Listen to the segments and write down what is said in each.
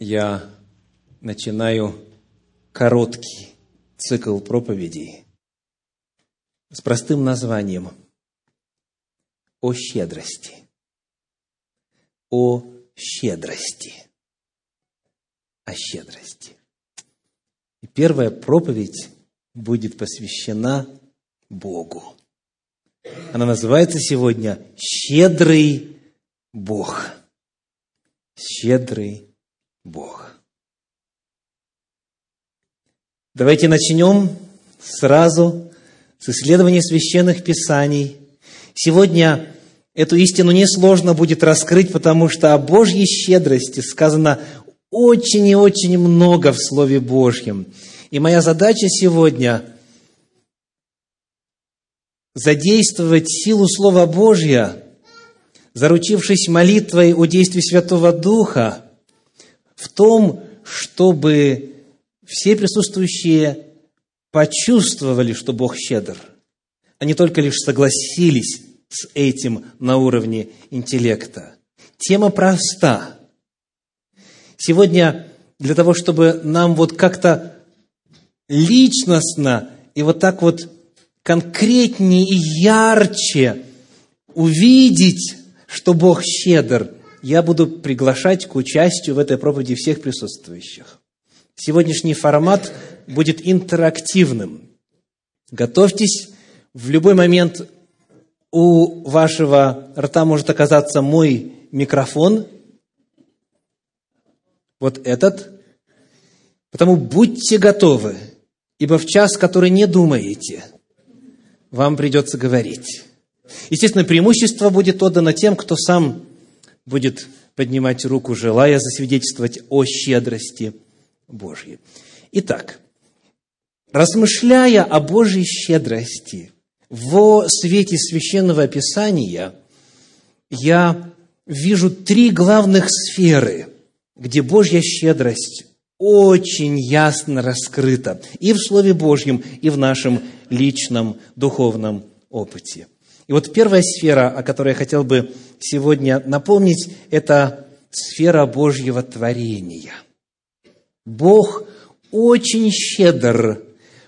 я начинаю короткий цикл проповедей с простым названием «О щедрости». О щедрости. О щедрости. И первая проповедь будет посвящена Богу. Она называется сегодня «Щедрый Бог». Щедрый Бог. Давайте начнем сразу с исследования священных писаний. Сегодня эту истину несложно будет раскрыть, потому что о Божьей щедрости сказано очень и очень много в Слове Божьем. И моя задача сегодня – задействовать силу Слова Божья, заручившись молитвой о действии Святого Духа, в том, чтобы все присутствующие почувствовали, что Бог щедр, а не только лишь согласились с этим на уровне интеллекта. Тема проста. Сегодня для того, чтобы нам вот как-то личностно и вот так вот конкретнее и ярче увидеть, что Бог щедр, я буду приглашать к участию в этой проповеди всех присутствующих. Сегодняшний формат будет интерактивным. Готовьтесь, в любой момент у вашего рта может оказаться мой микрофон, вот этот. Потому будьте готовы, ибо в час, который не думаете – вам придется говорить. Естественно, преимущество будет отдано тем, кто сам будет поднимать руку, желая засвидетельствовать о щедрости Божьей. Итак, размышляя о Божьей щедрости во свете священного Писания, я вижу три главных сферы, где Божья щедрость очень ясно раскрыто и в Слове Божьем, и в нашем личном духовном опыте. И вот первая сфера, о которой я хотел бы сегодня напомнить, это сфера Божьего творения. Бог очень щедр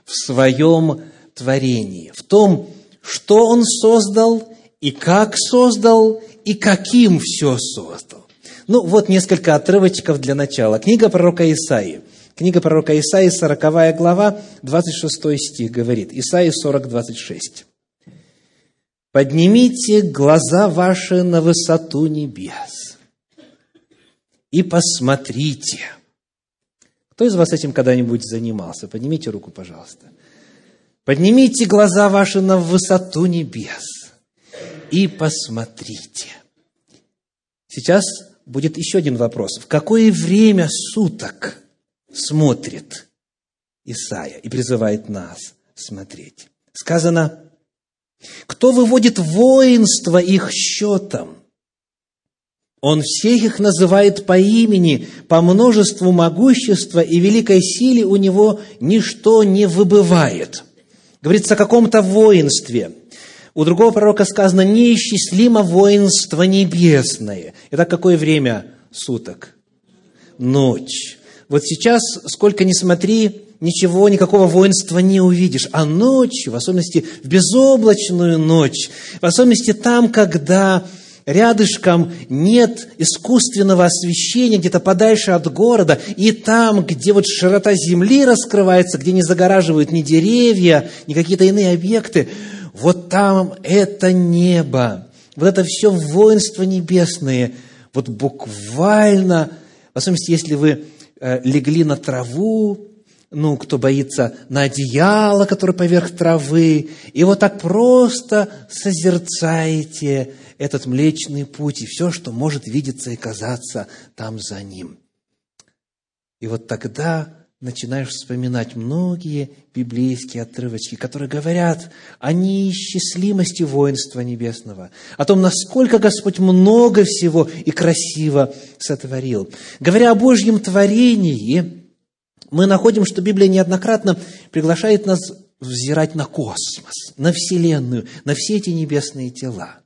в своем творении, в том, что Он создал, и как создал, и каким все создал. Ну, вот несколько отрывочков для начала. Книга пророка Исаии. Книга пророка Исаии, 40 глава, 26 стих говорит. Исаии 40, 26. «Поднимите глаза ваши на высоту небес и посмотрите». Кто из вас этим когда-нибудь занимался? Поднимите руку, пожалуйста. Поднимите глаза ваши на высоту небес и посмотрите. Сейчас будет еще один вопрос. В какое время суток смотрит Исаия и призывает нас смотреть? Сказано, кто выводит воинство их счетом? Он всех их называет по имени, по множеству могущества и великой силе у него ничто не выбывает. Говорится о каком-то воинстве – у другого пророка сказано «неисчислимо воинство небесное». Это какое время суток? Ночь. Вот сейчас, сколько ни смотри, ничего, никакого воинства не увидишь. А ночью, в особенности в безоблачную ночь, в особенности там, когда рядышком нет искусственного освещения, где-то подальше от города, и там, где вот широта земли раскрывается, где не загораживают ни деревья, ни какие-то иные объекты, вот там это небо, вот это все воинство небесное, вот буквально, в особенности, если вы э, легли на траву, ну, кто боится, на одеяло, которое поверх травы, и вот так просто созерцаете этот Млечный Путь и все, что может видеться и казаться там за ним. И вот тогда начинаешь вспоминать многие библейские отрывочки, которые говорят о неисчислимости воинства небесного, о том, насколько Господь много всего и красиво сотворил. Говоря о Божьем творении, мы находим, что Библия неоднократно приглашает нас взирать на космос, на Вселенную, на все эти небесные тела.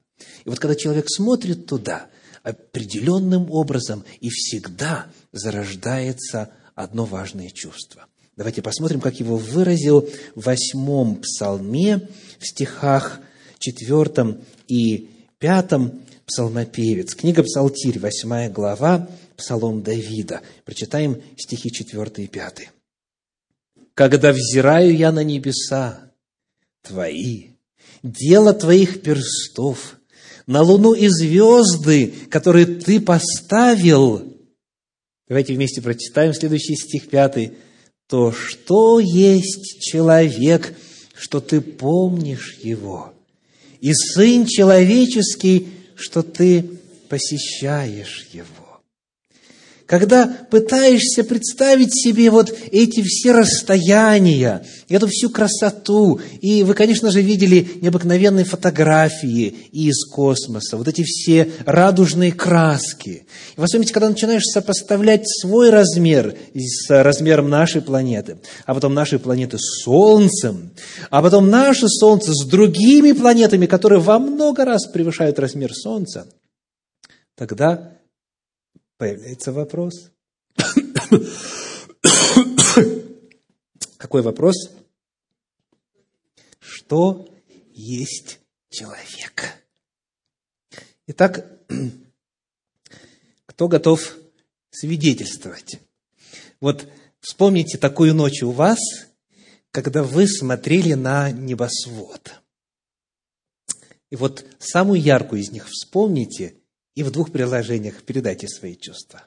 И вот когда человек смотрит туда, определенным образом и всегда зарождается одно важное чувство. Давайте посмотрим, как его выразил в восьмом псалме в стихах четвертом и пятом псалмопевец. Книга «Псалтирь», восьмая глава, псалом Давида. Прочитаем стихи четвертый и пятый. «Когда взираю я на небеса Твои, дело Твоих перстов, на луну и звезды, которые Ты поставил». Давайте вместе прочитаем следующий стих пятый. «То что есть человек, что Ты помнишь его, и Сын человеческий, что Ты посещаешь его» когда пытаешься представить себе вот эти все расстояния, эту всю красоту, и вы, конечно же, видели необыкновенные фотографии из космоса, вот эти все радужные краски. И в особенности, когда начинаешь сопоставлять свой размер с размером нашей планеты, а потом нашей планеты с Солнцем, а потом наше Солнце с другими планетами, которые во много раз превышают размер Солнца, тогда появляется вопрос. Какой вопрос? Что есть человек? Итак, кто готов свидетельствовать? Вот вспомните такую ночь у вас, когда вы смотрели на небосвод. И вот самую яркую из них вспомните – и в двух приложениях передайте свои чувства.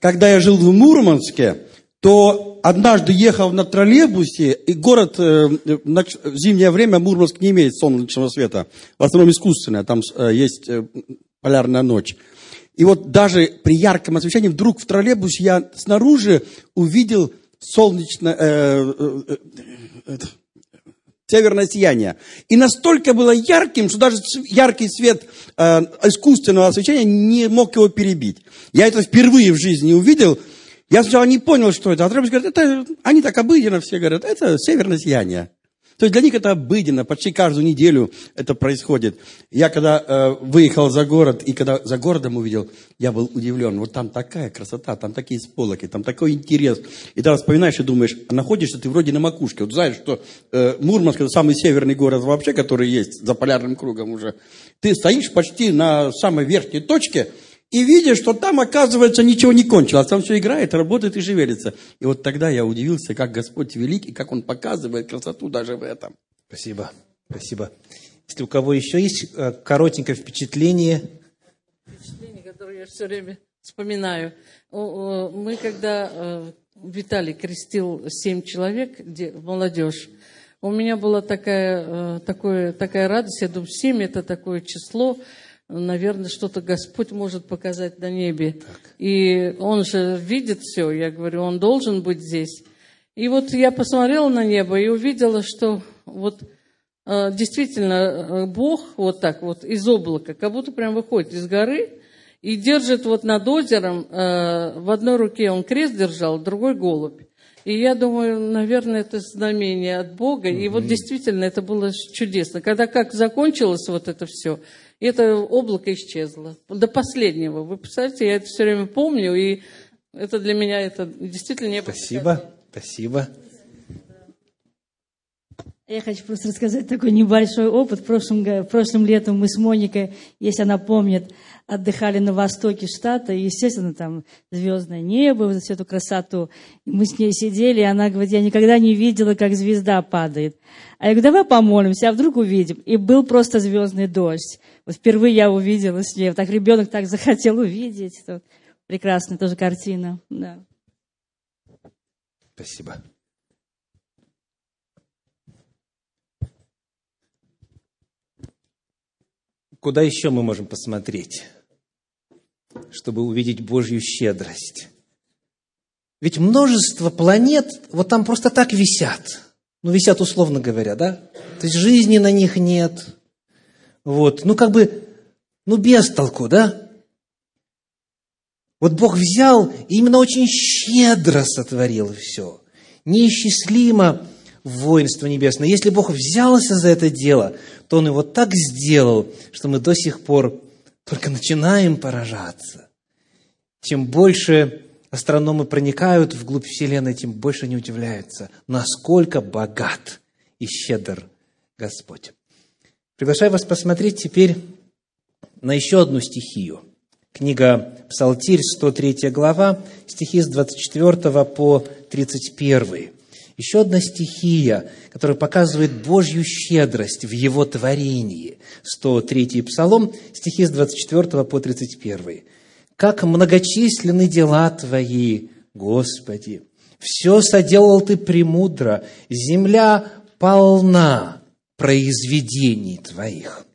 Когда я жил в Мурманске, то однажды ехал на троллейбусе, и город э, в зимнее время Мурманск не имеет солнечного света, в основном искусственное, там э, есть э, полярная ночь. И вот даже при ярком освещении вдруг в троллейбусе я снаружи увидел солнечное, э, э, э, северное сияние. И настолько было ярким, что даже яркий свет э, искусственного освещения не мог его перебить. Я это впервые в жизни увидел. Я сначала не понял, что это. А Требович говорит, это, они так обыденно все говорят, это северное сияние. То есть для них это обыденно, почти каждую неделю это происходит. Я когда э, выехал за город, и когда за городом увидел, я был удивлен. Вот там такая красота, там такие сполоки, там такой интерес. И тогда вспоминаешь и думаешь, а находишься ты вроде на макушке. Вот знаешь, что э, Мурманск это самый северный город вообще, который есть за полярным кругом уже. Ты стоишь почти на самой верхней точке, и видишь, что там, оказывается, ничего не кончилось. Там все играет, работает и шевелится. И вот тогда я удивился, как Господь велик, и как Он показывает красоту даже в этом. Спасибо, спасибо. Если у кого еще есть э, коротенькое впечатление. Впечатление, которое я все время вспоминаю. Мы когда э, Виталий крестил семь человек, молодежь, у меня была такая, э, такое, такая радость, я думаю, семь это такое число, наверное, что-то Господь может показать на небе. Так. И Он же видит все. Я говорю, Он должен быть здесь. И вот я посмотрела на небо и увидела, что вот э, действительно э, Бог вот так вот из облака, как будто прям выходит из горы и держит вот над озером, э, в одной руке он крест держал, другой голубь. И я думаю, наверное, это знамение от Бога. И вот действительно это было чудесно. Когда как закончилось вот это все, и это облако исчезло. До последнего. Вы представляете, я это все время помню, и это для меня это действительно не Спасибо, спасибо. Я хочу просто рассказать такой небольшой опыт. В прошлом, прошлым летом мы с Моникой, если она помнит, отдыхали на востоке штата, и, естественно, там звездное небо, вот всю эту красоту. И мы с ней сидели, и она говорит, я никогда не видела, как звезда падает. А я говорю, давай помолимся, а вдруг увидим. И был просто звездный дождь. Вот впервые я увидела с ней. Вот так ребенок так захотел увидеть. Это прекрасная тоже картина. Да. Спасибо. Куда еще мы можем посмотреть, чтобы увидеть Божью щедрость? Ведь множество планет вот там просто так висят. Ну, висят условно говоря, да? То есть жизни на них нет. Вот, ну, как бы, ну, без толку, да? Вот Бог взял и именно очень щедро сотворил все. Неисчислимо воинство небесное. Если Бог взялся за это дело, то Он его так сделал, что мы до сих пор только начинаем поражаться. Чем больше астрономы проникают вглубь Вселенной, тем больше они удивляются, насколько богат и щедр Господь. Приглашаю вас посмотреть теперь на еще одну стихию. Книга Псалтирь, 103 глава, стихи с 24 по 31. Еще одна стихия, которая показывает Божью щедрость в Его творении. 103 Псалом, стихи с 24 по 31. «Как многочисленны дела Твои, Господи! Все соделал Ты премудро, земля полна произведений Твоих».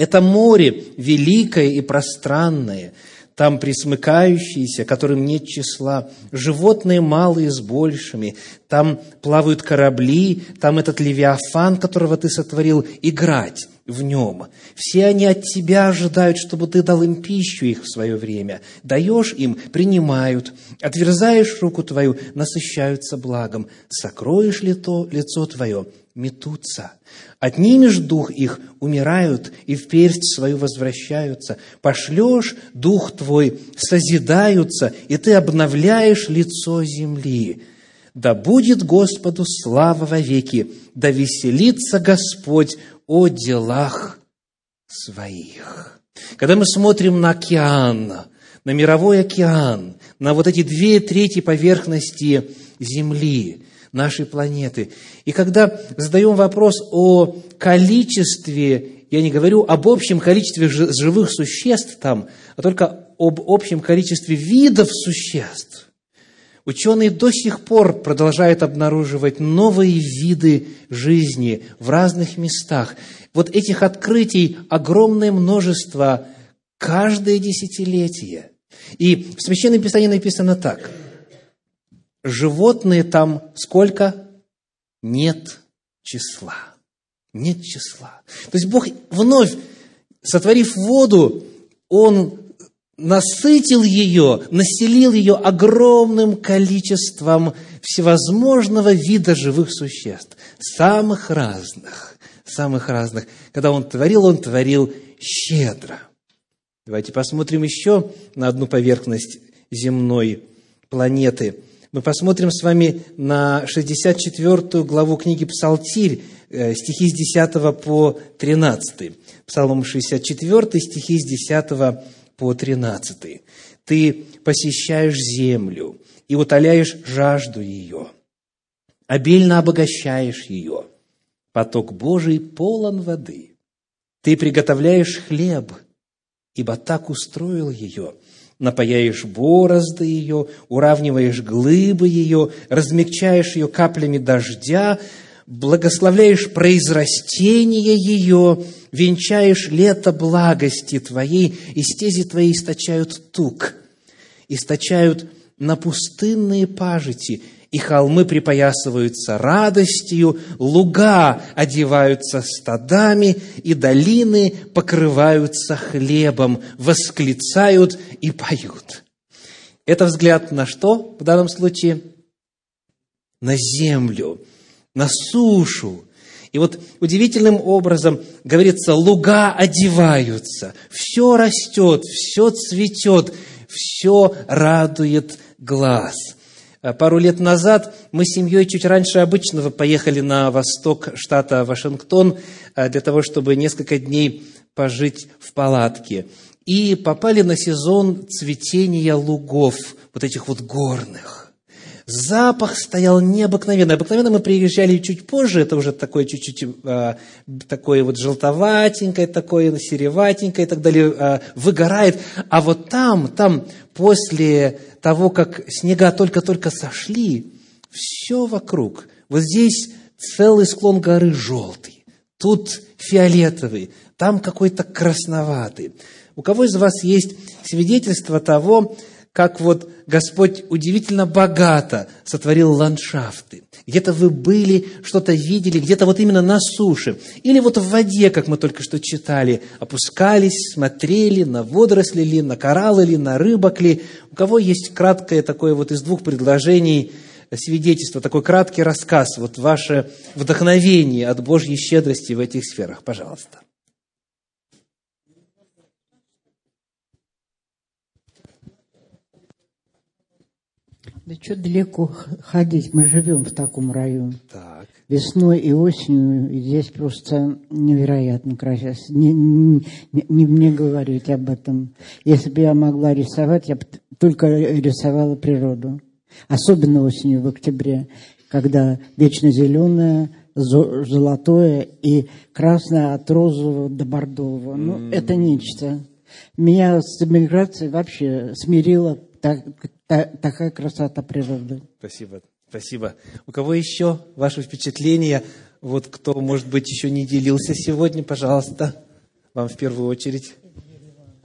Это море великое и пространное, там присмыкающиеся, которым нет числа, животные малые с большими, там плавают корабли, там этот левиафан, которого ты сотворил, играть в нем. Все они от тебя ожидают, чтобы ты дал им пищу их в свое время. Даешь им, принимают. Отверзаешь руку твою, насыщаются благом. Сокроешь ли то лицо твое, метутся. Отнимешь дух их, умирают, и в персть свою возвращаются. Пошлешь дух твой, созидаются, и ты обновляешь лицо земли. Да будет Господу слава веки, да веселится Господь о делах своих. Когда мы смотрим на океан, на мировой океан, на вот эти две трети поверхности Земли, нашей планеты. И когда задаем вопрос о количестве, я не говорю об общем количестве живых существ там, а только об общем количестве видов существ, ученые до сих пор продолжают обнаруживать новые виды жизни в разных местах. Вот этих открытий огромное множество каждое десятилетие. И в Священном Писании написано так – животные там сколько? Нет числа. Нет числа. То есть Бог вновь, сотворив воду, Он насытил ее, населил ее огромным количеством всевозможного вида живых существ, самых разных, самых разных. Когда Он творил, Он творил щедро. Давайте посмотрим еще на одну поверхность земной планеты – мы посмотрим с вами на 64 главу книги Псалтирь, э, стихи с 10 по 13. Псалом 64, стихи с 10 по 13. «Ты посещаешь землю и утоляешь жажду ее, обильно обогащаешь ее. Поток Божий полон воды. Ты приготовляешь хлеб, ибо так устроил ее – напаяешь борозды ее, уравниваешь глыбы ее, размягчаешь ее каплями дождя, благословляешь произрастение ее, венчаешь лето благости твоей, и стези твои источают тук, источают на пустынные пажити, и холмы припоясываются радостью, луга одеваются стадами, и долины покрываются хлебом, восклицают и поют. Это взгляд на что в данном случае? На землю, на сушу. И вот удивительным образом говорится, луга одеваются, все растет, все цветет, все радует глаз – пару лет назад мы с семьей чуть раньше обычного поехали на восток штата Вашингтон э, для того, чтобы несколько дней пожить в палатке. И попали на сезон цветения лугов, вот этих вот горных. Запах стоял необыкновенный. Обыкновенно мы приезжали чуть позже, это уже такое чуть-чуть э, такое вот желтоватенькое, такое сереватенькое и так далее, э, выгорает. А вот там, там после того, как снега только-только сошли, все вокруг, вот здесь целый склон горы желтый, тут фиолетовый, там какой-то красноватый. У кого из вас есть свидетельство того, как вот Господь удивительно богато сотворил ландшафты. Где-то вы были, что-то видели, где-то вот именно на суше. Или вот в воде, как мы только что читали, опускались, смотрели на водоросли ли, на кораллы ли, на рыбок ли. У кого есть краткое такое вот из двух предложений свидетельство, такой краткий рассказ, вот ваше вдохновение от Божьей щедрости в этих сферах, пожалуйста. Да что далеко ходить, мы живем в таком районе. Так. Весной и осенью и здесь просто невероятно красиво. Не, не, не мне говорить об этом. Если бы я могла рисовать, я бы только рисовала природу. Особенно осенью, в октябре, когда вечно зеленое, зо- золотое и красное от розового до бордового. Ну, это нечто. Меня с эмиграцией вообще смирила та- та- такая красота природы. Спасибо. Спасибо. У кого еще ваши впечатления? Вот кто, может быть, еще не делился сегодня, пожалуйста. Вам в первую очередь.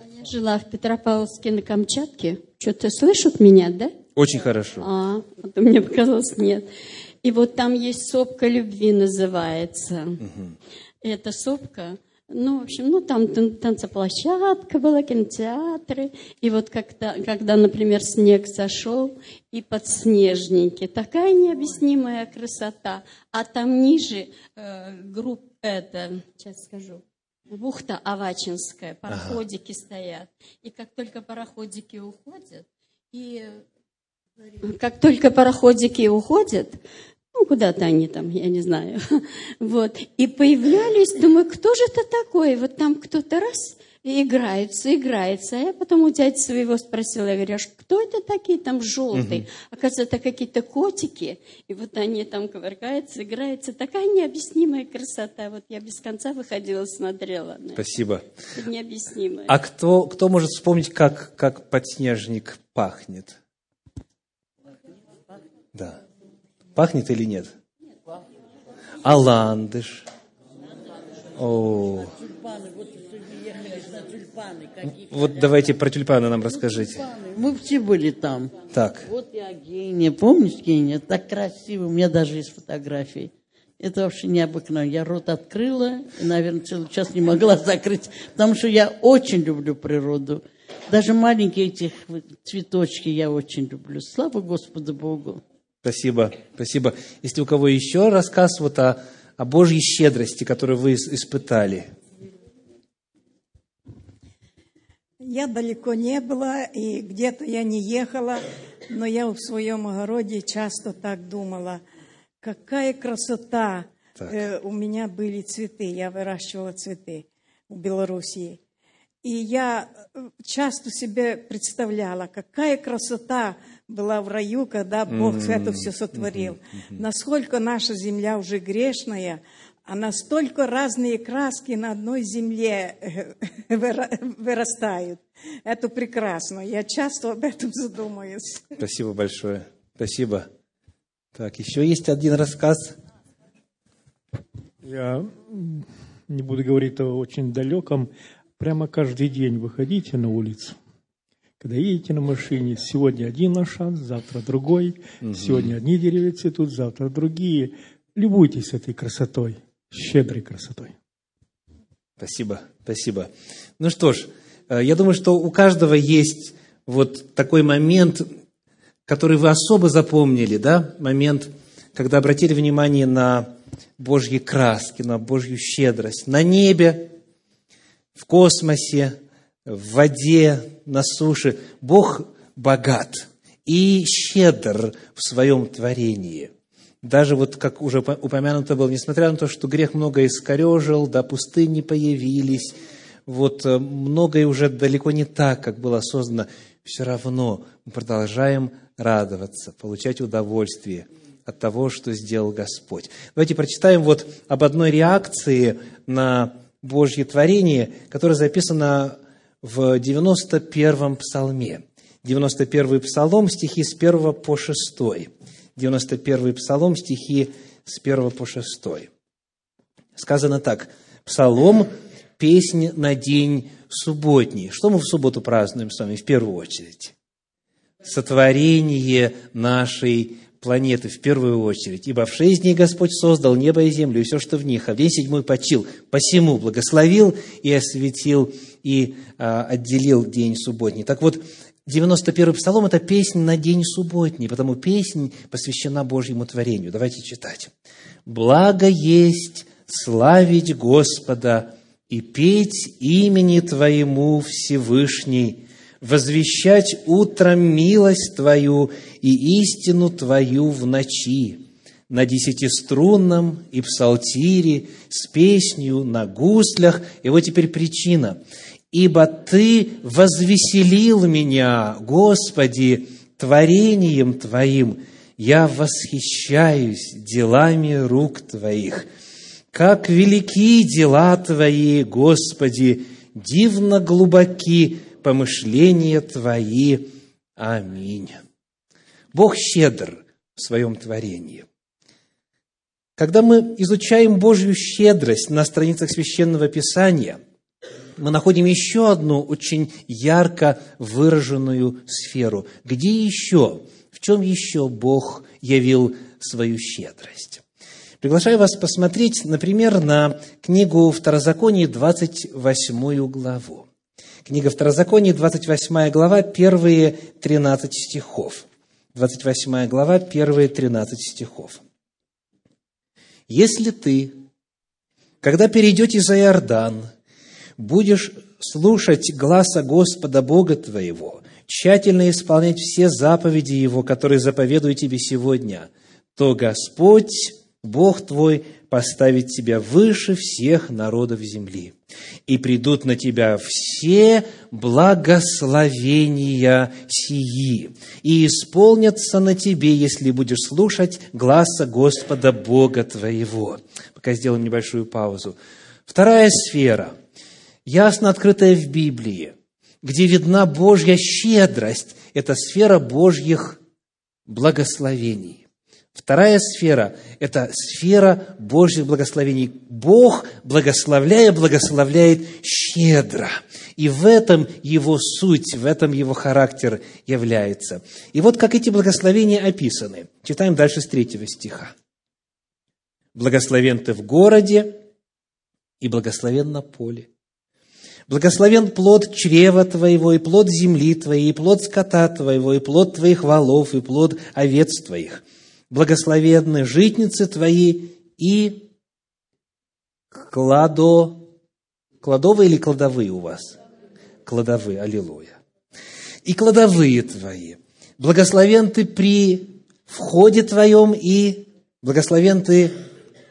Я жила в Петропавловске на Камчатке. Что-то слышат меня, да? Очень хорошо. А, то мне показалось, нет. И вот там есть сопка любви называется. Эта сопка, ну, в общем, ну, там тан- танцеплощадка была, кинотеатры. И вот когда, когда, например, снег сошел, и подснежники, такая необъяснимая красота. А там ниже э, групп, это, сейчас скажу, бухта Авачинская, пароходики стоят. И как только пароходики уходят, и как только пароходики уходят, ну, куда-то они там, я не знаю, вот, и появлялись, думаю, кто же это такой? Вот там кто-то раз и играется, играется. А я потом у дяди своего спросила, я говорю, «А кто это такие там желтые? Оказывается, это какие-то котики, и вот они там кувыркаются, играются. Такая необъяснимая красота. Вот я без конца выходила, смотрела на. Спасибо. Это необъяснимое. А кто, кто может вспомнить, как, как подснежник пахнет? Да. Пахнет или нет? А ландыш? О. Вот давайте про тюльпаны нам расскажите. Мы все были там. Так, Вот я Геня. Помнишь Геня? Так красиво. У меня даже есть фотографии. Это вообще необыкновенно. Я рот открыла и, наверное, целый час не могла закрыть, потому что я очень люблю природу. Даже маленькие эти вот цветочки я очень люблю. Слава Господу Богу. Спасибо, спасибо. Если у кого еще рассказ вот о, о Божьей щедрости, которую вы ис- испытали. Я далеко не была, и где-то я не ехала, но я в своем огороде часто так думала, какая красота. Так. Э, у меня были цветы, я выращивала цветы в Белоруссии. И я э, часто себе представляла, какая красота была в раю, когда Бог это все сотворил. Насколько наша земля уже грешная, а настолько разные краски на одной земле э, выра- вырастают. Это прекрасно. Я часто об этом задумаюсь. Спасибо большое. Спасибо. Так, еще есть один рассказ. Я не буду говорить о очень далеком. Прямо каждый день выходите на улицу. Когда едете на машине, сегодня один лошадь, завтра другой. Сегодня одни деревья цветут, завтра другие. Любуйтесь этой красотой, щедрой красотой. Спасибо, спасибо. Ну что ж, э, я думаю, что у каждого есть вот такой момент, который вы особо запомнили, да? Момент, когда обратили внимание на Божьи краски, на Божью щедрость. На небе, в космосе, в воде, на суше. Бог богат и щедр в своем творении. Даже вот, как уже упо- упомянуто было, несмотря на то, что грех многое искорежил, да, пустыни появились, вот э, многое уже далеко не так, как было создано, все равно мы продолжаем радоваться, получать удовольствие от того, что сделал Господь. Давайте прочитаем вот об одной реакции на Божье творение, которая записана в 91-м псалме. 91-й псалом, стихи с 1 по 6. 91-й псалом, стихи с 1 по 6. Сказано так. Псалом – песнь на день субботний. Что мы в субботу празднуем с вами в первую очередь? Сотворение нашей планеты в первую очередь. Ибо в шесть дней Господь создал небо и землю, и все, что в них, а в день седьмой почил. Посему благословил и осветил, и а, отделил день субботний. Так вот, 91-й псалом – это песнь на день субботний, потому песнь посвящена Божьему творению. Давайте читать. «Благо есть славить Господа и петь имени Твоему Всевышний, возвещать утром милость Твою и истину Твою в ночи, на десятиструнном и псалтире, с песнью, на гуслях. И вот теперь причина. «Ибо Ты возвеселил меня, Господи, творением Твоим, я восхищаюсь делами рук Твоих. Как велики дела Твои, Господи, дивно глубоки помышления Твои. Аминь. Бог щедр в своем творении. Когда мы изучаем Божью щедрость на страницах Священного Писания, мы находим еще одну очень ярко выраженную сферу. Где еще, в чем еще Бог явил свою щедрость? Приглашаю вас посмотреть, например, на книгу Второзаконии, 28 главу. Книга Второзаконии, 28 глава, первые 13 стихов. 28 глава, первые 13 стихов. «Если ты, когда перейдете за Иордан, будешь слушать гласа Господа Бога твоего, тщательно исполнять все заповеди Его, которые заповедую тебе сегодня, то Господь Бог твой поставит тебя выше всех народов земли, и придут на тебя все благословения сии, и исполнятся на тебе, если будешь слушать гласа Господа Бога твоего. Пока сделаем небольшую паузу. Вторая сфера, ясно открытая в Библии, где видна Божья щедрость, это сфера Божьих благословений. Вторая сфера – это сфера Божьих благословений. Бог, благословляя, благословляет щедро. И в этом его суть, в этом его характер является. И вот как эти благословения описаны. Читаем дальше с третьего стиха. «Благословен ты в городе, и благословен на поле. Благословен плод чрева твоего, и плод земли твоей, и плод скота твоего, и плод твоих валов, и плод овец твоих» благословенны житницы твои и кладо... Кладовые или кладовые у вас? Кладовые, аллилуйя. И кладовые твои. Благословен ты при входе твоем и благословен ты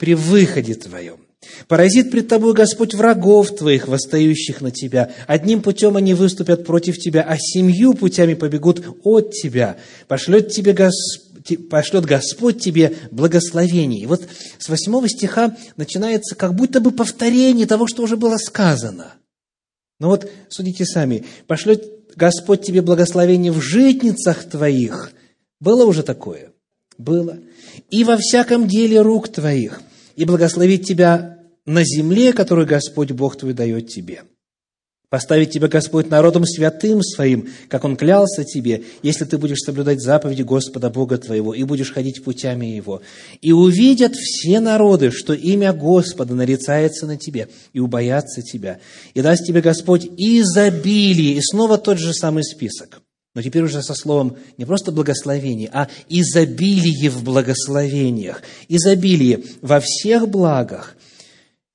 при выходе твоем. Поразит пред тобой Господь врагов твоих, восстающих на тебя. Одним путем они выступят против тебя, а семью путями побегут от тебя. Пошлет тебе Господь пошлет Господь тебе благословение. И вот с восьмого стиха начинается как будто бы повторение того, что уже было сказано. Но вот судите сами, пошлет Господь тебе благословение в житницах твоих. Было уже такое? Было. И во всяком деле рук твоих. И благословит тебя на земле, которую Господь Бог твой дает тебе. Поставить тебя Господь народом святым своим, как Он клялся тебе, если ты будешь соблюдать заповеди Господа Бога твоего и будешь ходить путями Его. И увидят все народы, что имя Господа нарицается на тебе, и убоятся тебя. И даст тебе Господь изобилие. И снова тот же самый список. Но теперь уже со словом не просто благословение, а изобилие в благословениях, изобилие во всех благах,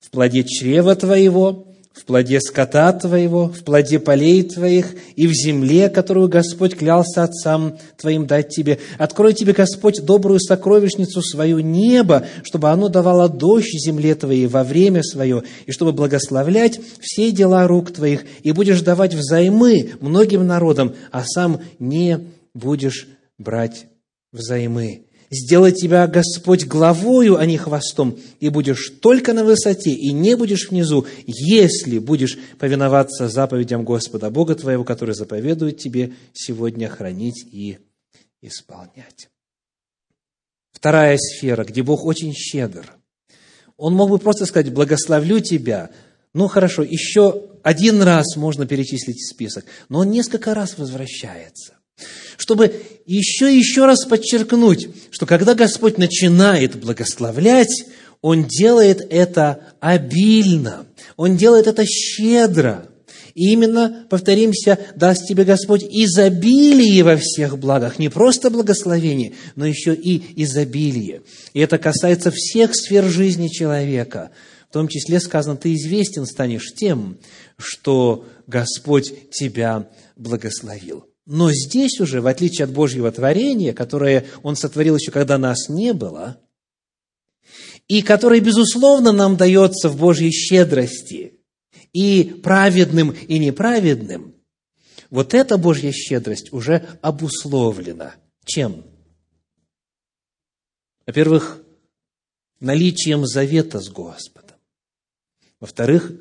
в плоде чрева твоего, в плоде скота твоего, в плоде полей твоих и в земле, которую Господь клялся отцам твоим дать тебе. Открой тебе, Господь, добрую сокровищницу свою небо, чтобы оно давало дождь земле твоей во время свое, и чтобы благословлять все дела рук твоих, и будешь давать взаймы многим народам, а сам не будешь брать взаймы сделать тебя, Господь, главою, а не хвостом, и будешь только на высоте, и не будешь внизу, если будешь повиноваться заповедям Господа Бога твоего, который заповедует тебе сегодня хранить и исполнять. Вторая сфера, где Бог очень щедр. Он мог бы просто сказать, благословлю тебя, ну хорошо, еще один раз можно перечислить список, но он несколько раз возвращается чтобы еще и еще раз подчеркнуть, что когда Господь начинает благословлять, Он делает это обильно, Он делает это щедро. И именно, повторимся, даст тебе Господь изобилие во всех благах, не просто благословение, но еще и изобилие. И это касается всех сфер жизни человека. В том числе сказано, ты известен станешь тем, что Господь тебя благословил. Но здесь уже, в отличие от Божьего творения, которое Он сотворил еще, когда нас не было, и которое, безусловно, нам дается в Божьей щедрости, и праведным, и неправедным, вот эта Божья щедрость уже обусловлена. Чем? Во-первых, наличием завета с Господом. Во-вторых,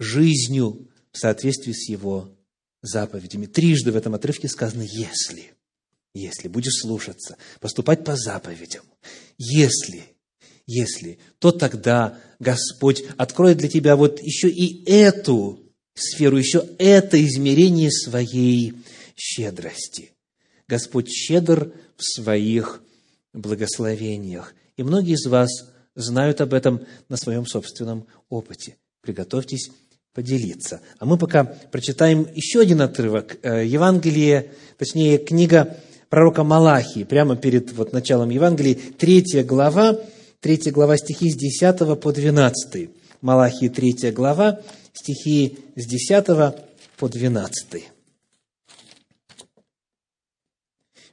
жизнью в соответствии с Его заповедями. Трижды в этом отрывке сказано «если». Если будешь слушаться, поступать по заповедям. Если, если, то тогда Господь откроет для тебя вот еще и эту сферу, еще это измерение своей щедрости. Господь щедр в своих благословениях. И многие из вас знают об этом на своем собственном опыте. Приготовьтесь поделиться. А мы пока прочитаем еще один отрывок. Э, Евангелие, точнее, книга пророка Малахии, прямо перед вот началом Евангелия, третья глава, третья глава стихи с 10 по 12. Малахии, третья глава, стихи с 10 по 12.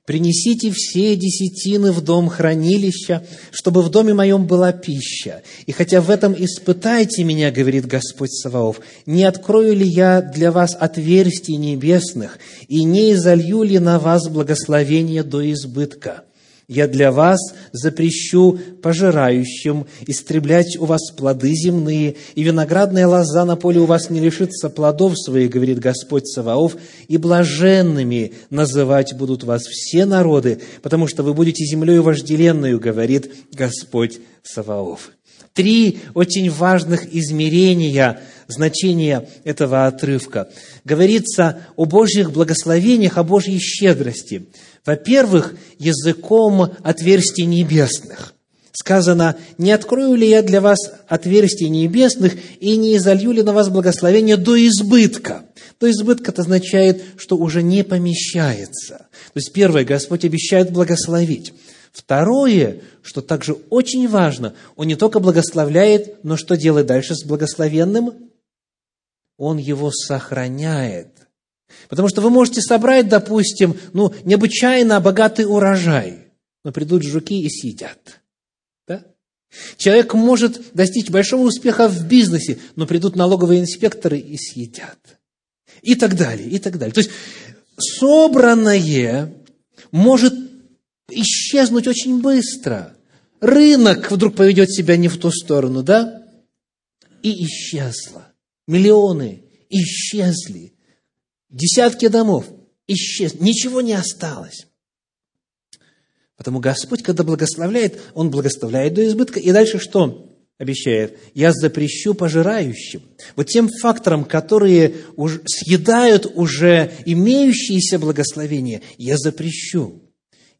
Принесите все десятины в дом хранилища, чтобы в доме моем была пища. И хотя в этом испытайте меня, говорит Господь Саваоф, не открою ли я для вас отверстий небесных, и не изолью ли на вас благословение до избытка? Я для вас запрещу пожирающим истреблять у вас плоды земные, и виноградная лоза на поле у вас не лишится плодов своих, говорит Господь Саваоф, и блаженными называть будут вас все народы, потому что вы будете землею вожделенную, говорит Господь Саваоф. Три очень важных измерения значения этого отрывка. Говорится о Божьих благословениях, о Божьей щедрости – во-первых, языком отверстий небесных. Сказано, не открою ли я для вас отверстий небесных и не изолью ли на вас благословение до избытка? До избытка это означает, что уже не помещается. То есть, первое, Господь обещает благословить. Второе, что также очень важно, Он не только благословляет, но что делает дальше с благословенным? Он его сохраняет. Потому что вы можете собрать, допустим, ну, необычайно богатый урожай, но придут жуки и съедят. Да? Человек может достичь большого успеха в бизнесе, но придут налоговые инспекторы и съедят. И так далее, и так далее. То есть, собранное может исчезнуть очень быстро. Рынок вдруг поведет себя не в ту сторону, да? И исчезло. Миллионы исчезли. Десятки домов исчез, ничего не осталось. Потому Господь, когда благословляет, Он благословляет до избытка. И дальше что обещает? Я запрещу пожирающим. Вот тем факторам, которые уж съедают уже имеющиеся благословения, я запрещу.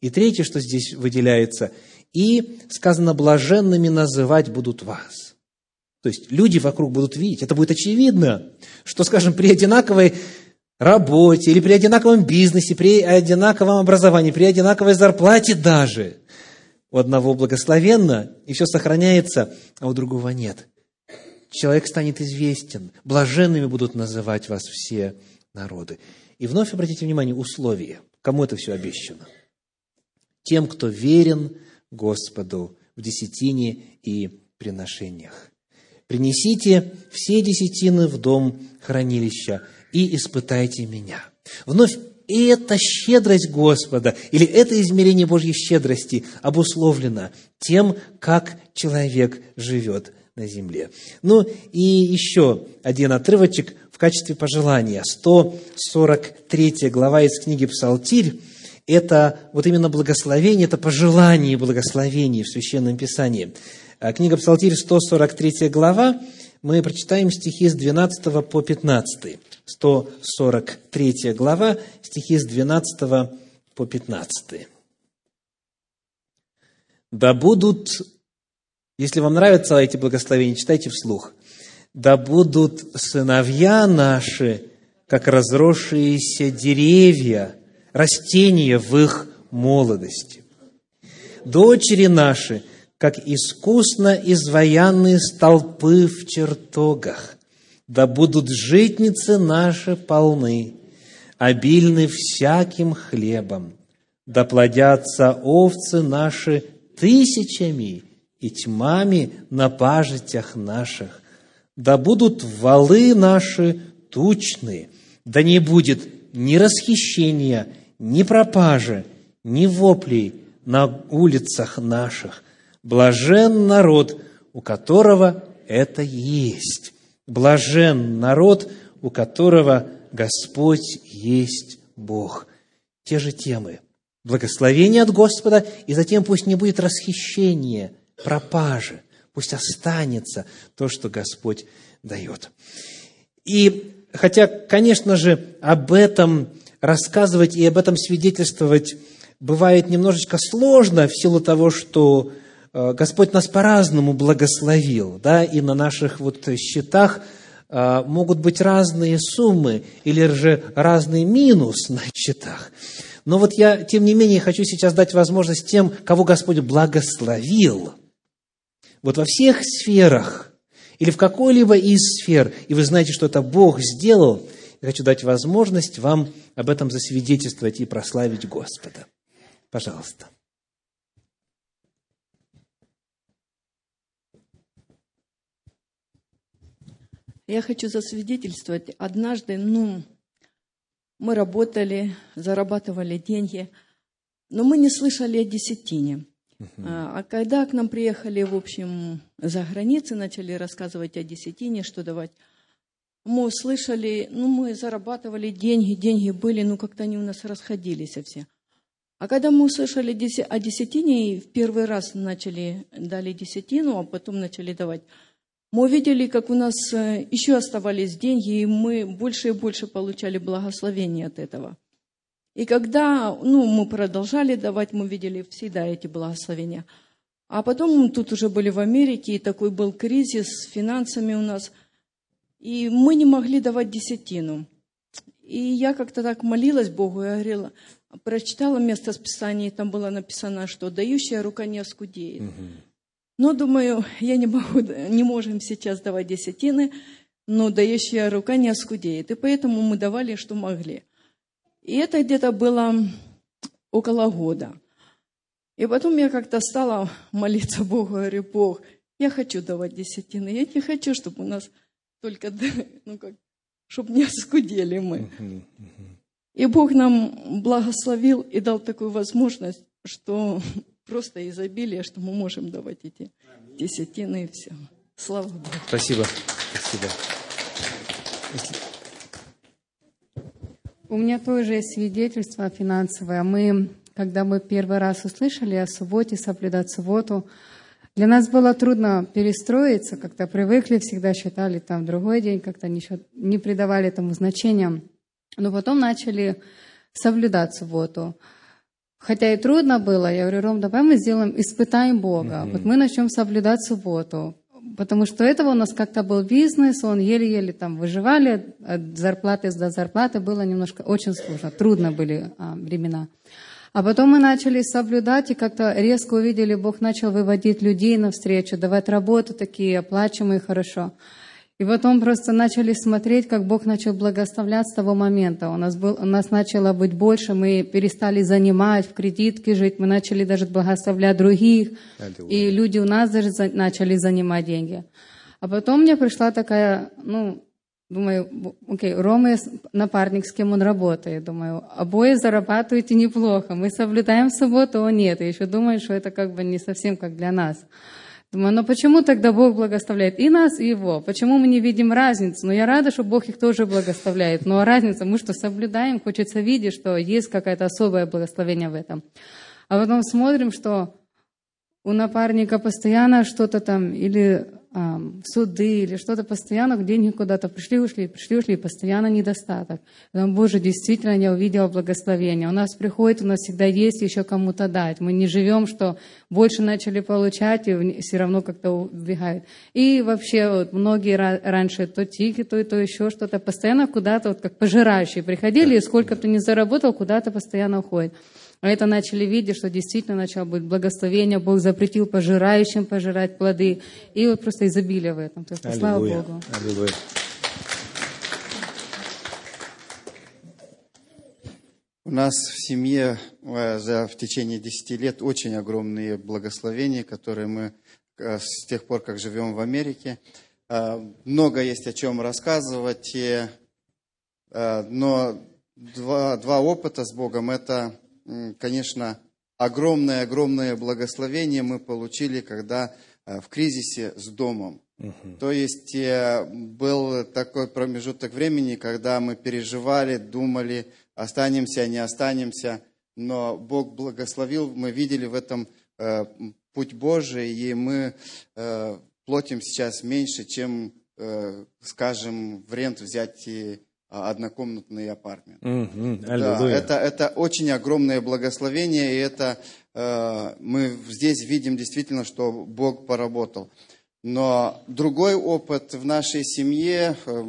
И третье, что здесь выделяется, и сказано, блаженными называть будут вас. То есть люди вокруг будут видеть, это будет очевидно, что, скажем, при одинаковой работе или при одинаковом бизнесе, при одинаковом образовании, при одинаковой зарплате даже. У одного благословенно, и все сохраняется, а у другого нет. Человек станет известен, блаженными будут называть вас все народы. И вновь обратите внимание, условия. Кому это все обещано? Тем, кто верен Господу в десятине и приношениях. Принесите все десятины в дом хранилища – и испытайте меня. Вновь эта щедрость Господа или это измерение Божьей щедрости обусловлено тем, как человек живет на земле. Ну и еще один отрывочек в качестве пожелания. 143 глава из книги «Псалтирь» – это вот именно благословение, это пожелание благословений в Священном Писании. А книга «Псалтирь», 143 глава, мы прочитаем стихи с 12 по 15. 143 глава, стихи с 12 по 15. «Да будут, если вам нравятся эти благословения, читайте вслух, да будут сыновья наши, как разросшиеся деревья, растения в их молодости. Дочери наши, как искусно изваянные столпы в чертогах да будут житницы наши полны. обильны всяким хлебом. Да плодятся овцы наши тысячами и тьмами на пажитях наших. Да будут валы наши тучные, да не будет ни расхищения, ни пропажи, ни воплей на улицах наших. Блажен народ, у которого это есть. Блажен народ, у которого Господь есть Бог. Те же темы. Благословение от Господа, и затем пусть не будет расхищения, пропажи. Пусть останется то, что Господь дает. И хотя, конечно же, об этом рассказывать и об этом свидетельствовать бывает немножечко сложно в силу того, что Господь нас по-разному благословил, да, и на наших вот счетах э, могут быть разные суммы или же разный минус на счетах. Но вот я, тем не менее, хочу сейчас дать возможность тем, кого Господь благословил, вот во всех сферах или в какой-либо из сфер, и вы знаете, что это Бог сделал, я хочу дать возможность вам об этом засвидетельствовать и прославить Господа. Пожалуйста. Я хочу засвидетельствовать. Однажды, ну, мы работали, зарабатывали деньги, но мы не слышали о десятине. А, а когда к нам приехали, в общем, за границей, начали рассказывать о десятине, что давать, мы услышали, ну, мы зарабатывали деньги, деньги были, ну, как-то они у нас расходились все. А когда мы услышали о десятине, и в первый раз начали, дали десятину, а потом начали давать, мы увидели, как у нас э, еще оставались деньги, и мы больше и больше получали благословение от этого. И когда ну, мы продолжали давать, мы видели всегда эти благословения. А потом тут уже были в Америке, и такой был кризис с финансами у нас, и мы не могли давать десятину. И я как-то так молилась Богу, я говорила, прочитала место Писания, и там было написано, что дающая рука не оскудеет. Угу. Но, думаю, я не могу, не можем сейчас давать десятины, но дающая рука не оскудеет. И поэтому мы давали, что могли. И это где-то было около года. И потом я как-то стала молиться Богу, говорю, Бог, я хочу давать десятины, я не хочу, чтобы у нас только, ну как, чтобы не оскудели мы. И Бог нам благословил и дал такую возможность, что просто изобилие, что мы можем давать эти десятины и все. Слава Богу. Спасибо. Спасибо. У меня тоже есть свидетельство финансовое. Мы, когда мы первый раз услышали о субботе, соблюдать субботу, для нас было трудно перестроиться, как-то привыкли, всегда считали там другой день, как-то не, не придавали этому значения. Но потом начали соблюдать субботу. Хотя и трудно было, я говорю, Ром, давай мы сделаем, испытаем Бога. Mm-hmm. Вот мы начнем соблюдать субботу. Потому что этого у нас как-то был бизнес, он еле-еле там выживали, от зарплаты до зарплаты было немножко очень сложно, трудно были а, времена. А потом мы начали соблюдать, и как-то резко увидели, Бог начал выводить людей навстречу, давать работу такие оплачиваемые хорошо. И потом просто начали смотреть, как Бог начал благословлять с того момента. У нас, был, у нас начало быть больше, мы перестали занимать, в кредитке жить, мы начали даже благословлять других, и люди у нас даже за, начали занимать деньги. А потом мне пришла такая, ну, думаю, окей, Рома напарник, с кем он работает. Думаю, обои зарабатываете неплохо, мы соблюдаем субботу, он нет. И еще думаю, что это как бы не совсем как для нас. Думаю, но почему тогда Бог благословляет и нас, и его? Почему мы не видим разницы? Но я рада, что Бог их тоже благословляет. Но разница, мы что, соблюдаем, хочется видеть, что есть какое-то особое благословение в этом. А потом смотрим, что у напарника постоянно что-то там, или суды или что-то постоянно, деньги куда-то пришли, ушли, пришли, ушли, постоянно недостаток. Там, Боже, действительно, я увидела благословение. У нас приходит, у нас всегда есть еще кому-то дать. Мы не живем, что больше начали получать, и все равно как-то убегают. И вообще вот, многие раньше то тики, то и то еще что-то, постоянно куда-то, вот как пожирающие приходили, и сколько ты не заработал, куда-то постоянно уходит. А это начали видеть, что действительно начало быть благословение, Бог запретил пожирающим пожирать плоды, и вот просто изобилие в этом. То есть, Аллилуйя. слава Богу. Аллилуйя. У нас в семье э, за, в течение 10 лет очень огромные благословения, которые мы э, с тех пор, как живем в Америке. Э, Много есть о чем рассказывать, но два, два опыта с Богом – это, конечно, огромное-огромное благословение мы получили, когда э, в кризисе с домом. То есть э, был такой промежуток времени, когда мы переживали, думали, останемся, не останемся, но Бог благословил, мы видели в этом э, путь Божий, и мы э, платим сейчас меньше, чем, э, скажем, в рент взять и, а, однокомнатный апартмент. Мгм. Да, это, это очень огромное благословение, и это э, мы здесь видим действительно, что Бог поработал. Но другой опыт в нашей семье, э,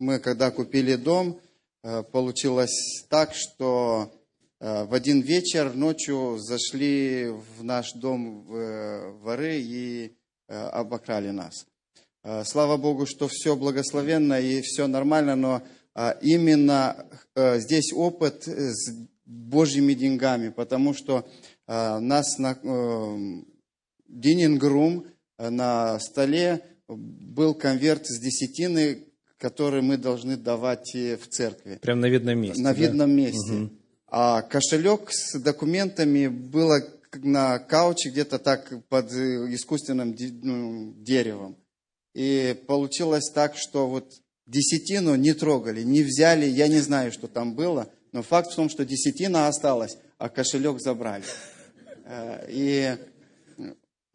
мы когда купили дом, э, получилось так, что э, в один вечер ночью зашли в наш дом э, воры и э, обокрали нас. Э, Слава Богу, что все благословенно и все нормально, но именно э, здесь опыт э, с Божьими деньгами, потому что а, нас на Динингрум на столе был конверт с десятины, который мы должны давать э, в церкви. Прям на видном месте. На да? видном месте. Мгм. А кошелек с документами было на кауче где-то так под э, искусственным ну, деревом. И получилось так, что вот десятину не трогали, не взяли, я не знаю, что там было, но факт в том, что десятина осталась, а кошелек забрали. Э, И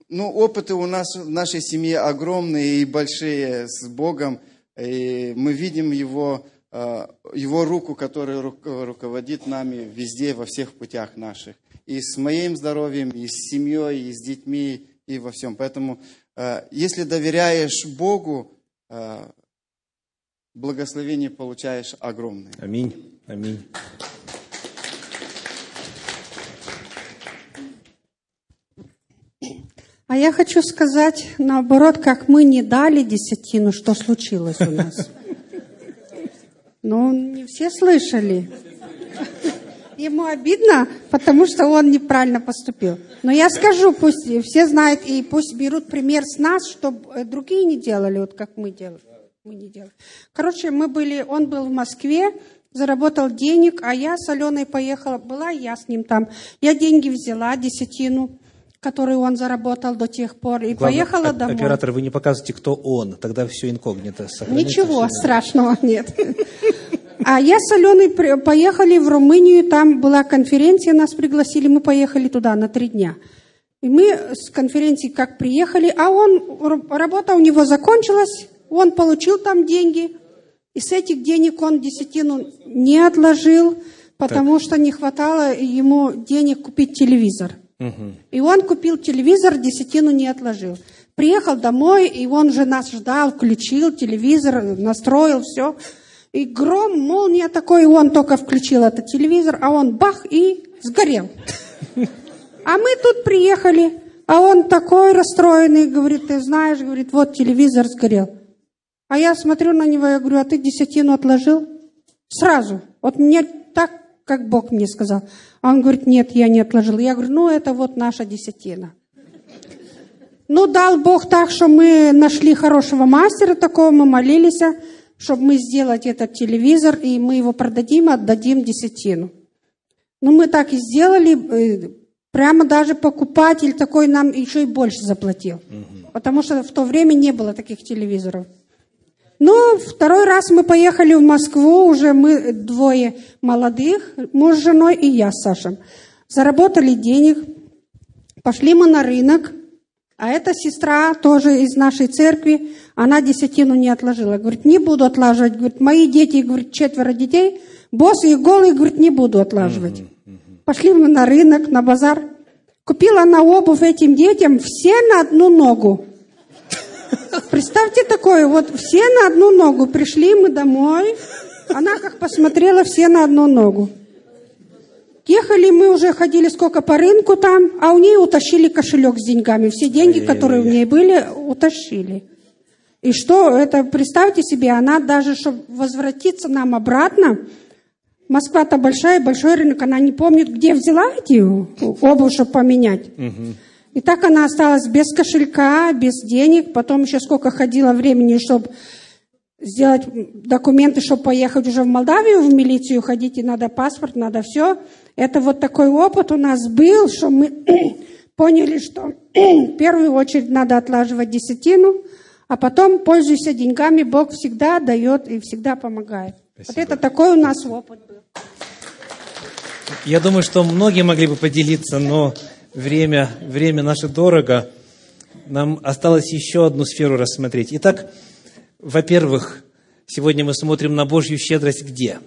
ну, опыты у нас в нашей семье огромные и большие с Богом. И мы видим его, э, его руку, которая ру- руководит нами везде, во всех путях наших. И с моим здоровьем, и с семьей, и с детьми, и во всем. Поэтому, э, если доверяешь Богу, благословение получаешь огромное. Аминь. Аминь. А я хочу сказать, наоборот, как мы не дали десятину, что случилось у нас. Ну, не все слышали. Ему обидно, потому что он неправильно поступил. Но я скажу, пусть все знают и пусть берут пример с нас, чтобы другие не делали, вот как мы делали. Мы не делали. Короче, мы были, он был в Москве, заработал денег, а я с Аленой поехала, была я с ним там. Я деньги взяла, десятину, которую он заработал до тех пор, и Главное, поехала домой. Оператор, вы не показываете, кто он. Тогда все инкогнито. Ничего всё. страшного нет. А я с Аленой поехали в Румынию, там была конференция, нас пригласили, мы поехали туда на три дня. И мы с конференции как приехали, а он, работа у него закончилась, он получил там деньги, и с этих денег он десятину не отложил, потому что не хватало ему денег купить телевизор. Мгм. И он купил телевизор, десятину не отложил. Приехал домой, и он же нас ждал, включил телевизор, настроил все. И гром, молния такой, и он только включил этот телевизор, а он бах и сгорел. А мы тут приехали, а он такой расстроенный, говорит, ты знаешь, говорит, вот телевизор сгорел. А я смотрю на него, я говорю, а ты десятину отложил? Сразу. Вот мне так, как Бог мне сказал. А он говорит, нет, я не отложил. Я говорю, ну это вот наша десятина. Ну, дал Бог так, что мы нашли хорошего мастера такого, мы молились, чтобы мы сделать этот телевизор, и мы его продадим, отдадим десятину. Ну, мы так и сделали, э, прямо даже покупатель такой нам еще и больше заплатил. Потому что в то время не было таких телевизоров. Ну, второй раз мы поехали в Москву, уже мы двое молодых, муж с женой и я с Сашем. Заработали денег, пошли мы на рынок, а эта сестра тоже из нашей церкви, она десятину не отложила. Говорит, не буду отлаживать. Говорит, мои дети, говорит, четверо детей, босс и голый, говорит, не буду отлаживать. Пошли мы на рынок, на базар. Купила она обувь этим детям все на одну ногу. Представьте такое, вот все на одну ногу. Пришли мы домой, она как посмотрела, все на одну ногу. Ехали мы уже, ходили сколько по рынку там, а у нее утащили кошелек с деньгами. Все деньги, которые у нее были, утащили. И что это, представьте себе, она даже, чтобы возвратиться нам обратно, Москва-то большая, большой рынок, она не помнит, где взяла эти обувь, чтобы поменять. И так она осталась без кошелька, без денег. Потом еще сколько ходила времени, чтобы сделать документы, чтобы поехать уже в Молдавию, в милицию ходить, и надо паспорт, надо все. Это вот такой опыт у нас был, что мы поняли, что в первую очередь надо отлаживать десятину, а потом, пользуйся деньгами, Бог всегда дает и всегда помогает. Спасибо. Вот это такой у нас опыт был. Я думаю, что многие могли бы поделиться, но время, время наше дорого. Нам осталось еще одну сферу рассмотреть. Итак, во-первых, сегодня мы смотрим на Божью щедрость где?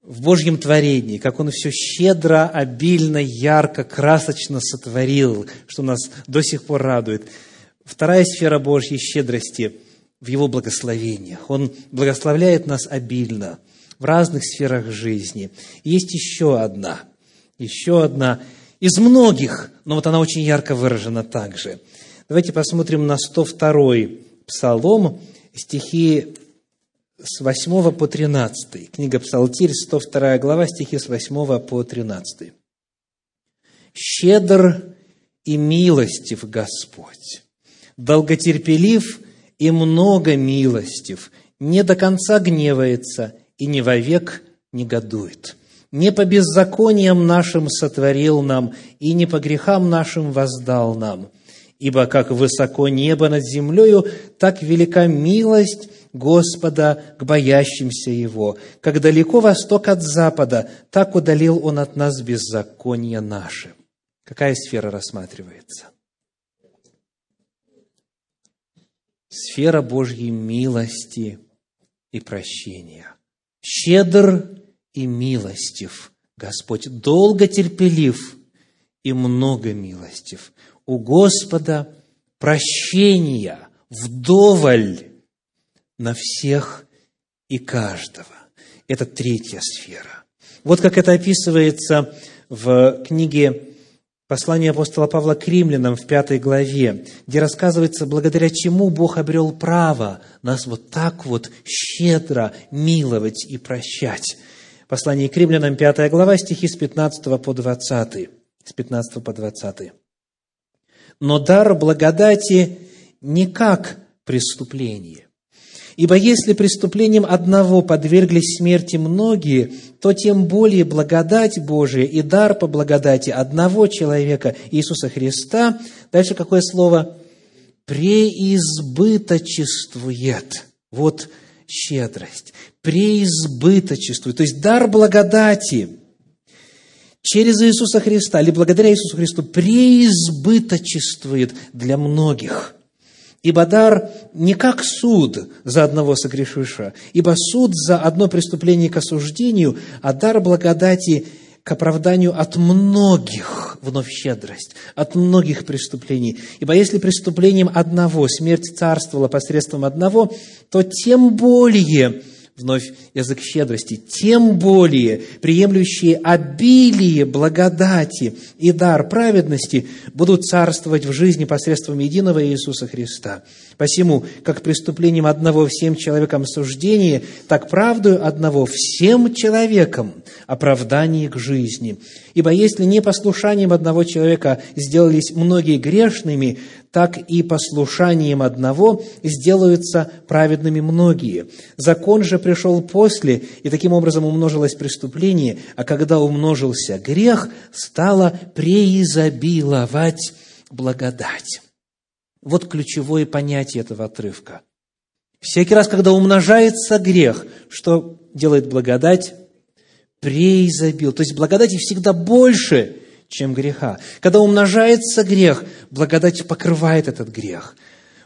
В Божьем творении, как Он все щедро, обильно, ярко, красочно сотворил, что нас до сих пор радует. Вторая сфера Божьей щедрости в Его благословениях. Он благословляет нас обильно в разных сферах жизни. есть еще одна, еще одна из многих, но вот она очень ярко выражена также. Давайте посмотрим на 102-й псалом, стихи с 8 по 13. Книга Псалтирь, 102 глава, стихи с 8 по 13. «Щедр и милостив Господь, долготерпелив и много милостив, не до конца гневается и не вовек негодует. Не по беззакониям нашим сотворил нам, и не по грехам нашим воздал нам. Ибо как высоко небо над землею, так велика милость Господа к боящимся Его. Как далеко восток от запада, так удалил Он от нас беззаконие наше. Какая сфера рассматривается? Сфера Божьей милости и прощения. Щедр и милостив Господь, долго терпелив и много милостив. У Господа прощения вдоволь на всех и каждого. Это третья сфера. Вот как это описывается в книге Послание апостола Павла к римлянам в пятой главе, где рассказывается, благодаря чему Бог обрел право нас вот так вот щедро миловать и прощать. Послание к римлянам, пятая глава, стихи с 15 по 20. С 15 по 20. «Но дар благодати не как преступление. Ибо если преступлением одного подверглись смерти многие, то тем более благодать Божия и дар по благодати одного человека, Иисуса Христа, дальше какое слово? Преизбыточествует. Вот щедрость. Преизбыточествует. То есть дар благодати через Иисуса Христа или благодаря Иисусу Христу преизбыточествует для многих – Ибо дар не как суд за одного согрешившего, ибо суд за одно преступление к осуждению, а дар благодати к оправданию от многих, вновь щедрость, от многих преступлений. Ибо если преступлением одного смерть царствовала посредством одного, то тем более вновь язык щедрости, тем более приемлющие обилие благодати и дар праведности будут царствовать в жизни посредством единого Иисуса Христа. Посему, как преступлением одного всем человекам суждение, так правдою одного всем человекам оправдание к жизни. Ибо если не послушанием одного человека сделались многие грешными, так и послушанием одного сделаются праведными многие. Закон же пришел после, и таким образом умножилось преступление, а когда умножился грех, стало преизобиловать благодать. Вот ключевое понятие этого отрывка. Всякий раз, когда умножается грех, что делает благодать? Преизобил. То есть благодати всегда больше, чем греха. Когда умножается грех, благодать покрывает этот грех.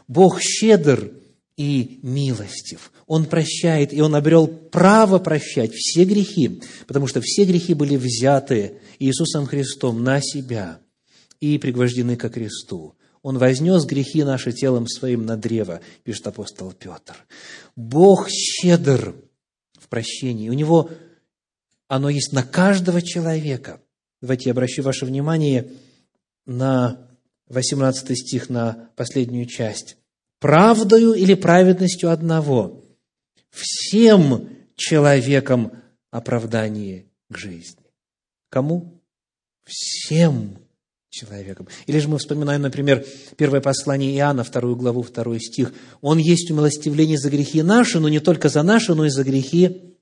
Бог щедр и милостив. Он прощает, и Он обрел право прощать все грехи, потому что все грехи были взяты Иисусом Христом на себя и пригвождены ко кресту. Он вознес грехи наши телом своим на древо, пишет апостол Петр. Бог щедр в прощении. У Него оно есть на каждого человека – Давайте я обращу ваше внимание на 18 стих, на последнюю часть. «Правдою или праведностью одного всем человеком оправдание к жизни. Кому? Всем человеком. Или же мы вспоминаем, например, первое послание Иоанна, вторую главу, второй стих. Он есть умилостивление за грехи наши, но не только за наши, но и за грехи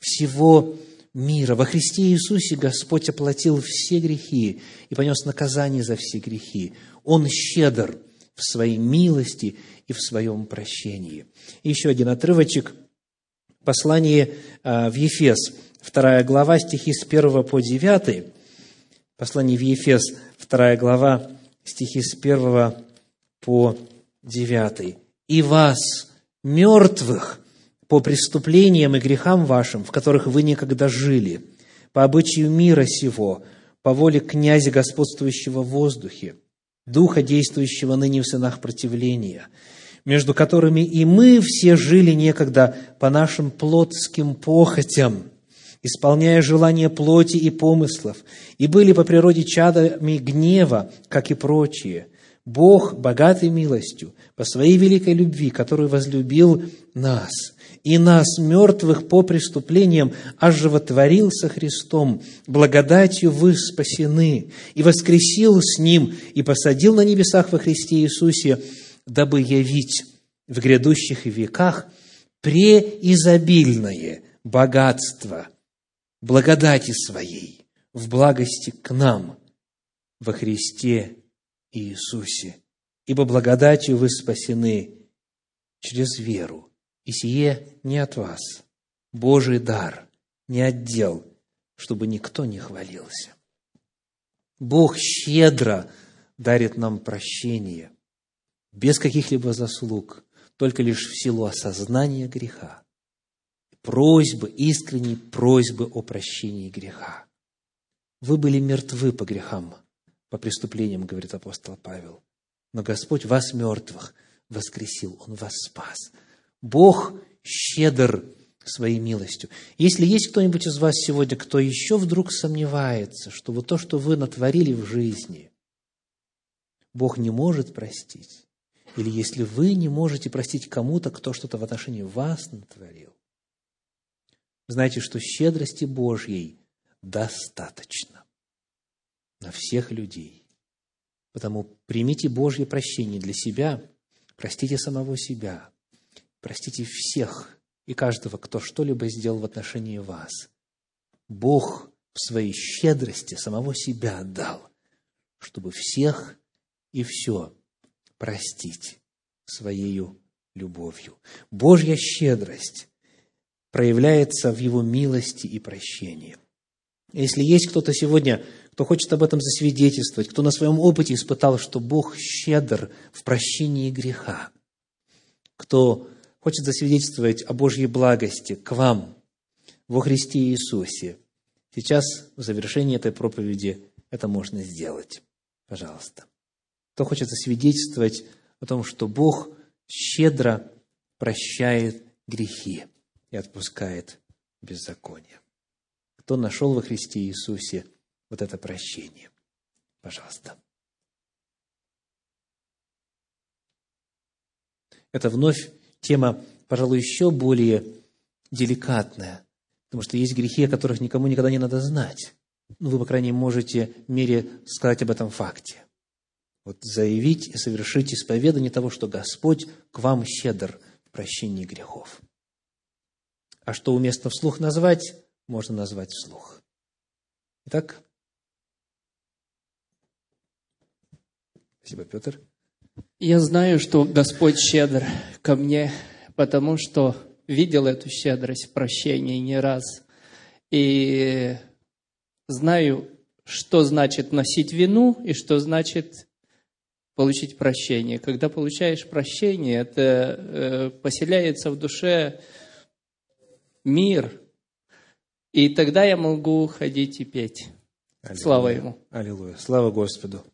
всего мира. Во Христе Иисусе Господь оплатил все грехи и понес наказание за все грехи. Он щедр в своей милости и в своем прощении. Еще один отрывочек. Послание а, в Ефес, вторая глава, стихи с 1 по 9. Послание в Ефес, вторая глава, стихи с 1 по 9. «И вас, мертвых, по преступлениям и грехам вашим, в которых вы никогда жили, по обычаю мира сего, по воле князя, господствующего в воздухе, духа, действующего ныне в сынах противления, между которыми и мы все жили некогда по нашим плотским похотям, исполняя желания плоти и помыслов, и были по природе чадами гнева, как и прочие. Бог, богатый милостью, по своей великой любви, которую возлюбил нас – и нас, мертвых по преступлениям, оживотворил со Христом, благодатью вы спасены, и воскресил с Ним, и посадил на небесах во Христе Иисусе, дабы явить в грядущих веках преизобильное богатство благодати Своей в благости к нам во Христе Иисусе. Ибо благодатью вы спасены через веру и сие не от вас, Божий дар, не отдел, чтобы никто не хвалился. Бог щедро дарит нам прощение, без каких-либо заслуг, только лишь в силу осознания греха, просьбы, искренней просьбы о прощении греха. Вы были мертвы по грехам, по преступлениям, говорит апостол Павел, но Господь вас, мертвых, воскресил, Он вас спас – Бог щедр своей милостью. Если есть кто-нибудь из вас сегодня, кто еще вдруг сомневается, что вот то, что вы натворили в жизни, Бог не может простить, или если вы не можете простить кому-то, кто что-то в отношении вас натворил, знайте, что щедрости Божьей достаточно на всех людей. Потому примите Божье прощение для себя, простите самого себя – Простите всех и каждого, кто что-либо сделал в отношении вас. Бог в своей щедрости самого себя отдал, чтобы всех и все простить своей любовью. Божья щедрость проявляется в Его милости и прощении. Если есть кто-то сегодня, кто хочет об этом засвидетельствовать, кто на своем опыте испытал, что Бог щедр в прощении греха, кто хочет засвидетельствовать о Божьей благости к вам во Христе Иисусе, сейчас, в завершении этой проповеди, это можно сделать. Пожалуйста. Кто хочет засвидетельствовать о том, что Бог щедро прощает грехи и отпускает беззаконие. Кто нашел во Христе Иисусе вот это прощение? Пожалуйста. Это вновь тема, пожалуй, еще более деликатная, потому что есть грехи, о которых никому никогда не надо знать. Ну, вы, по крайней мере, можете мере сказать об этом факте. Вот заявить и совершить исповедание того, что Господь к вам щедр в прощении грехов. А что уместно вслух назвать, можно назвать вслух. Итак, спасибо, Петр. Я знаю, что Господь щедр ко мне, потому что видел эту щедрость прощения не раз. И знаю, что значит носить вину и что значит получить прощение. Когда получаешь прощение, это э, поселяется в душе мир, и тогда я могу ходить и петь. Аллилуйя. Слава Ему. Аллилуйя. Слава Господу.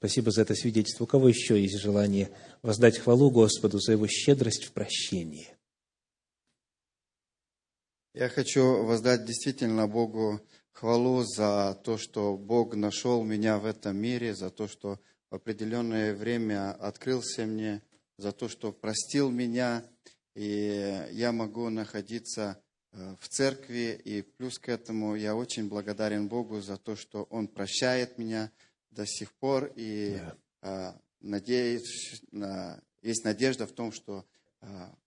Спасибо за это свидетельство. У кого еще есть желание воздать хвалу Господу за Его щедрость в прощении? Я хочу воздать действительно Богу хвалу за то, что Бог нашел меня в этом мире, за то, что в определенное время открылся мне, за то, что простил меня, и я могу находиться э, в церкви. И плюс к этому я очень благодарен Богу за то, что Он прощает меня до сих пор. И э, надеюсь, на- есть надежда в том, что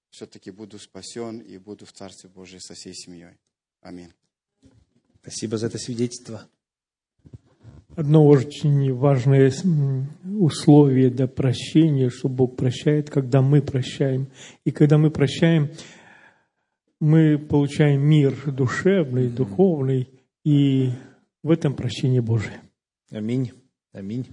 все-таки буду спасен и буду в Царстве Божьем со всей семьей. Аминь. Спасибо за это свидетельство. Одно очень важное условие для прощения, что Бог прощает, когда мы прощаем. И когда мы прощаем, мы получаем мир душевный, духовный, и в этом прощение Божие. Аминь. Аминь.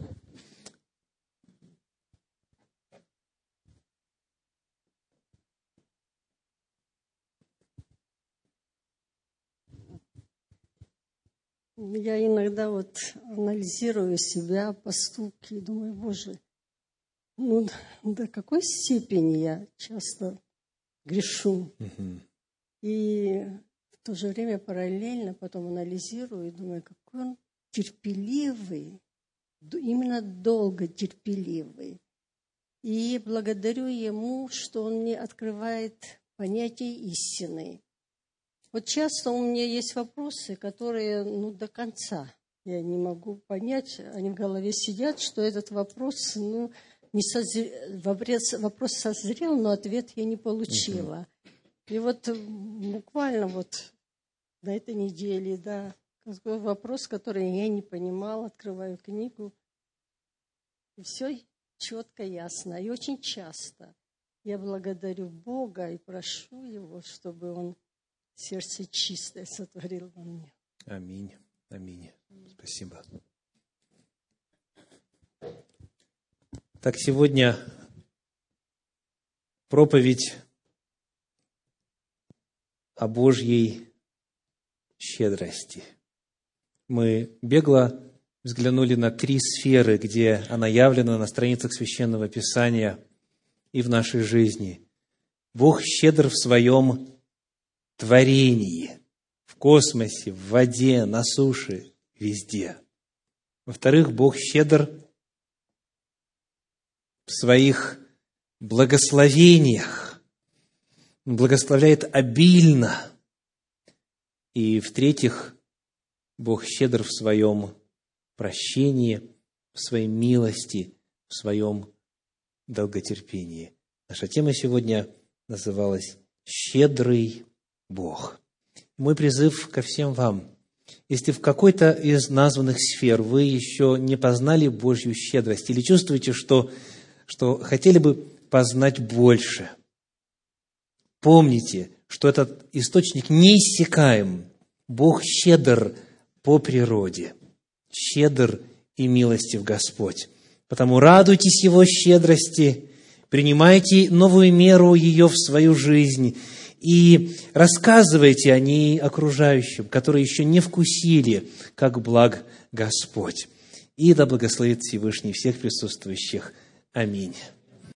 Я иногда вот анализирую себя, поступки, и думаю, Боже, ну до какой степени я часто грешу. И в то же время параллельно потом анализирую и думаю, какой он терпеливый, именно долго терпеливый. И благодарю ему, что он мне открывает понятие истины. Вот часто у меня есть вопросы, которые ну, до конца я не могу понять. Они в голове сидят, что этот вопрос, ну, не созре- вопрос, вопрос созрел, но ответ я не получила. И вот буквально вот на этой неделе, да, какой вопрос, который я не понимала, открываю книгу, и все четко, ясно. И очень часто я благодарю Бога и прошу Его, чтобы Он сердце чистое сотворил во мне. Аминь. Аминь. Спасибо. Так, сегодня проповедь о Божьей щедрости. Мы бегло взглянули на три сферы, где она явлена на страницах Священного Писания и в нашей жизни. Бог щедр в своем творении, в космосе, в воде, на суше, везде. Во-вторых, Бог щедр в своих благословениях, благословляет обильно. И в-третьих, Бог щедр в своем прощении, в своей милости, в своем долготерпении. Наша тема сегодня называлась «Щедрый Бог». Мой призыв ко всем вам, если в какой-то из названных сфер вы еще не познали Божью щедрость или чувствуете, что, что хотели бы познать больше, помните, что этот источник неиссякаем. Бог щедр по природе, щедр и милостив Господь. Потому радуйтесь Его щедрости, принимайте новую меру ее в свою жизнь и рассказывайте о ней окружающим, которые еще не вкусили, как благ Господь. И да благословит Всевышний всех присутствующих. Аминь.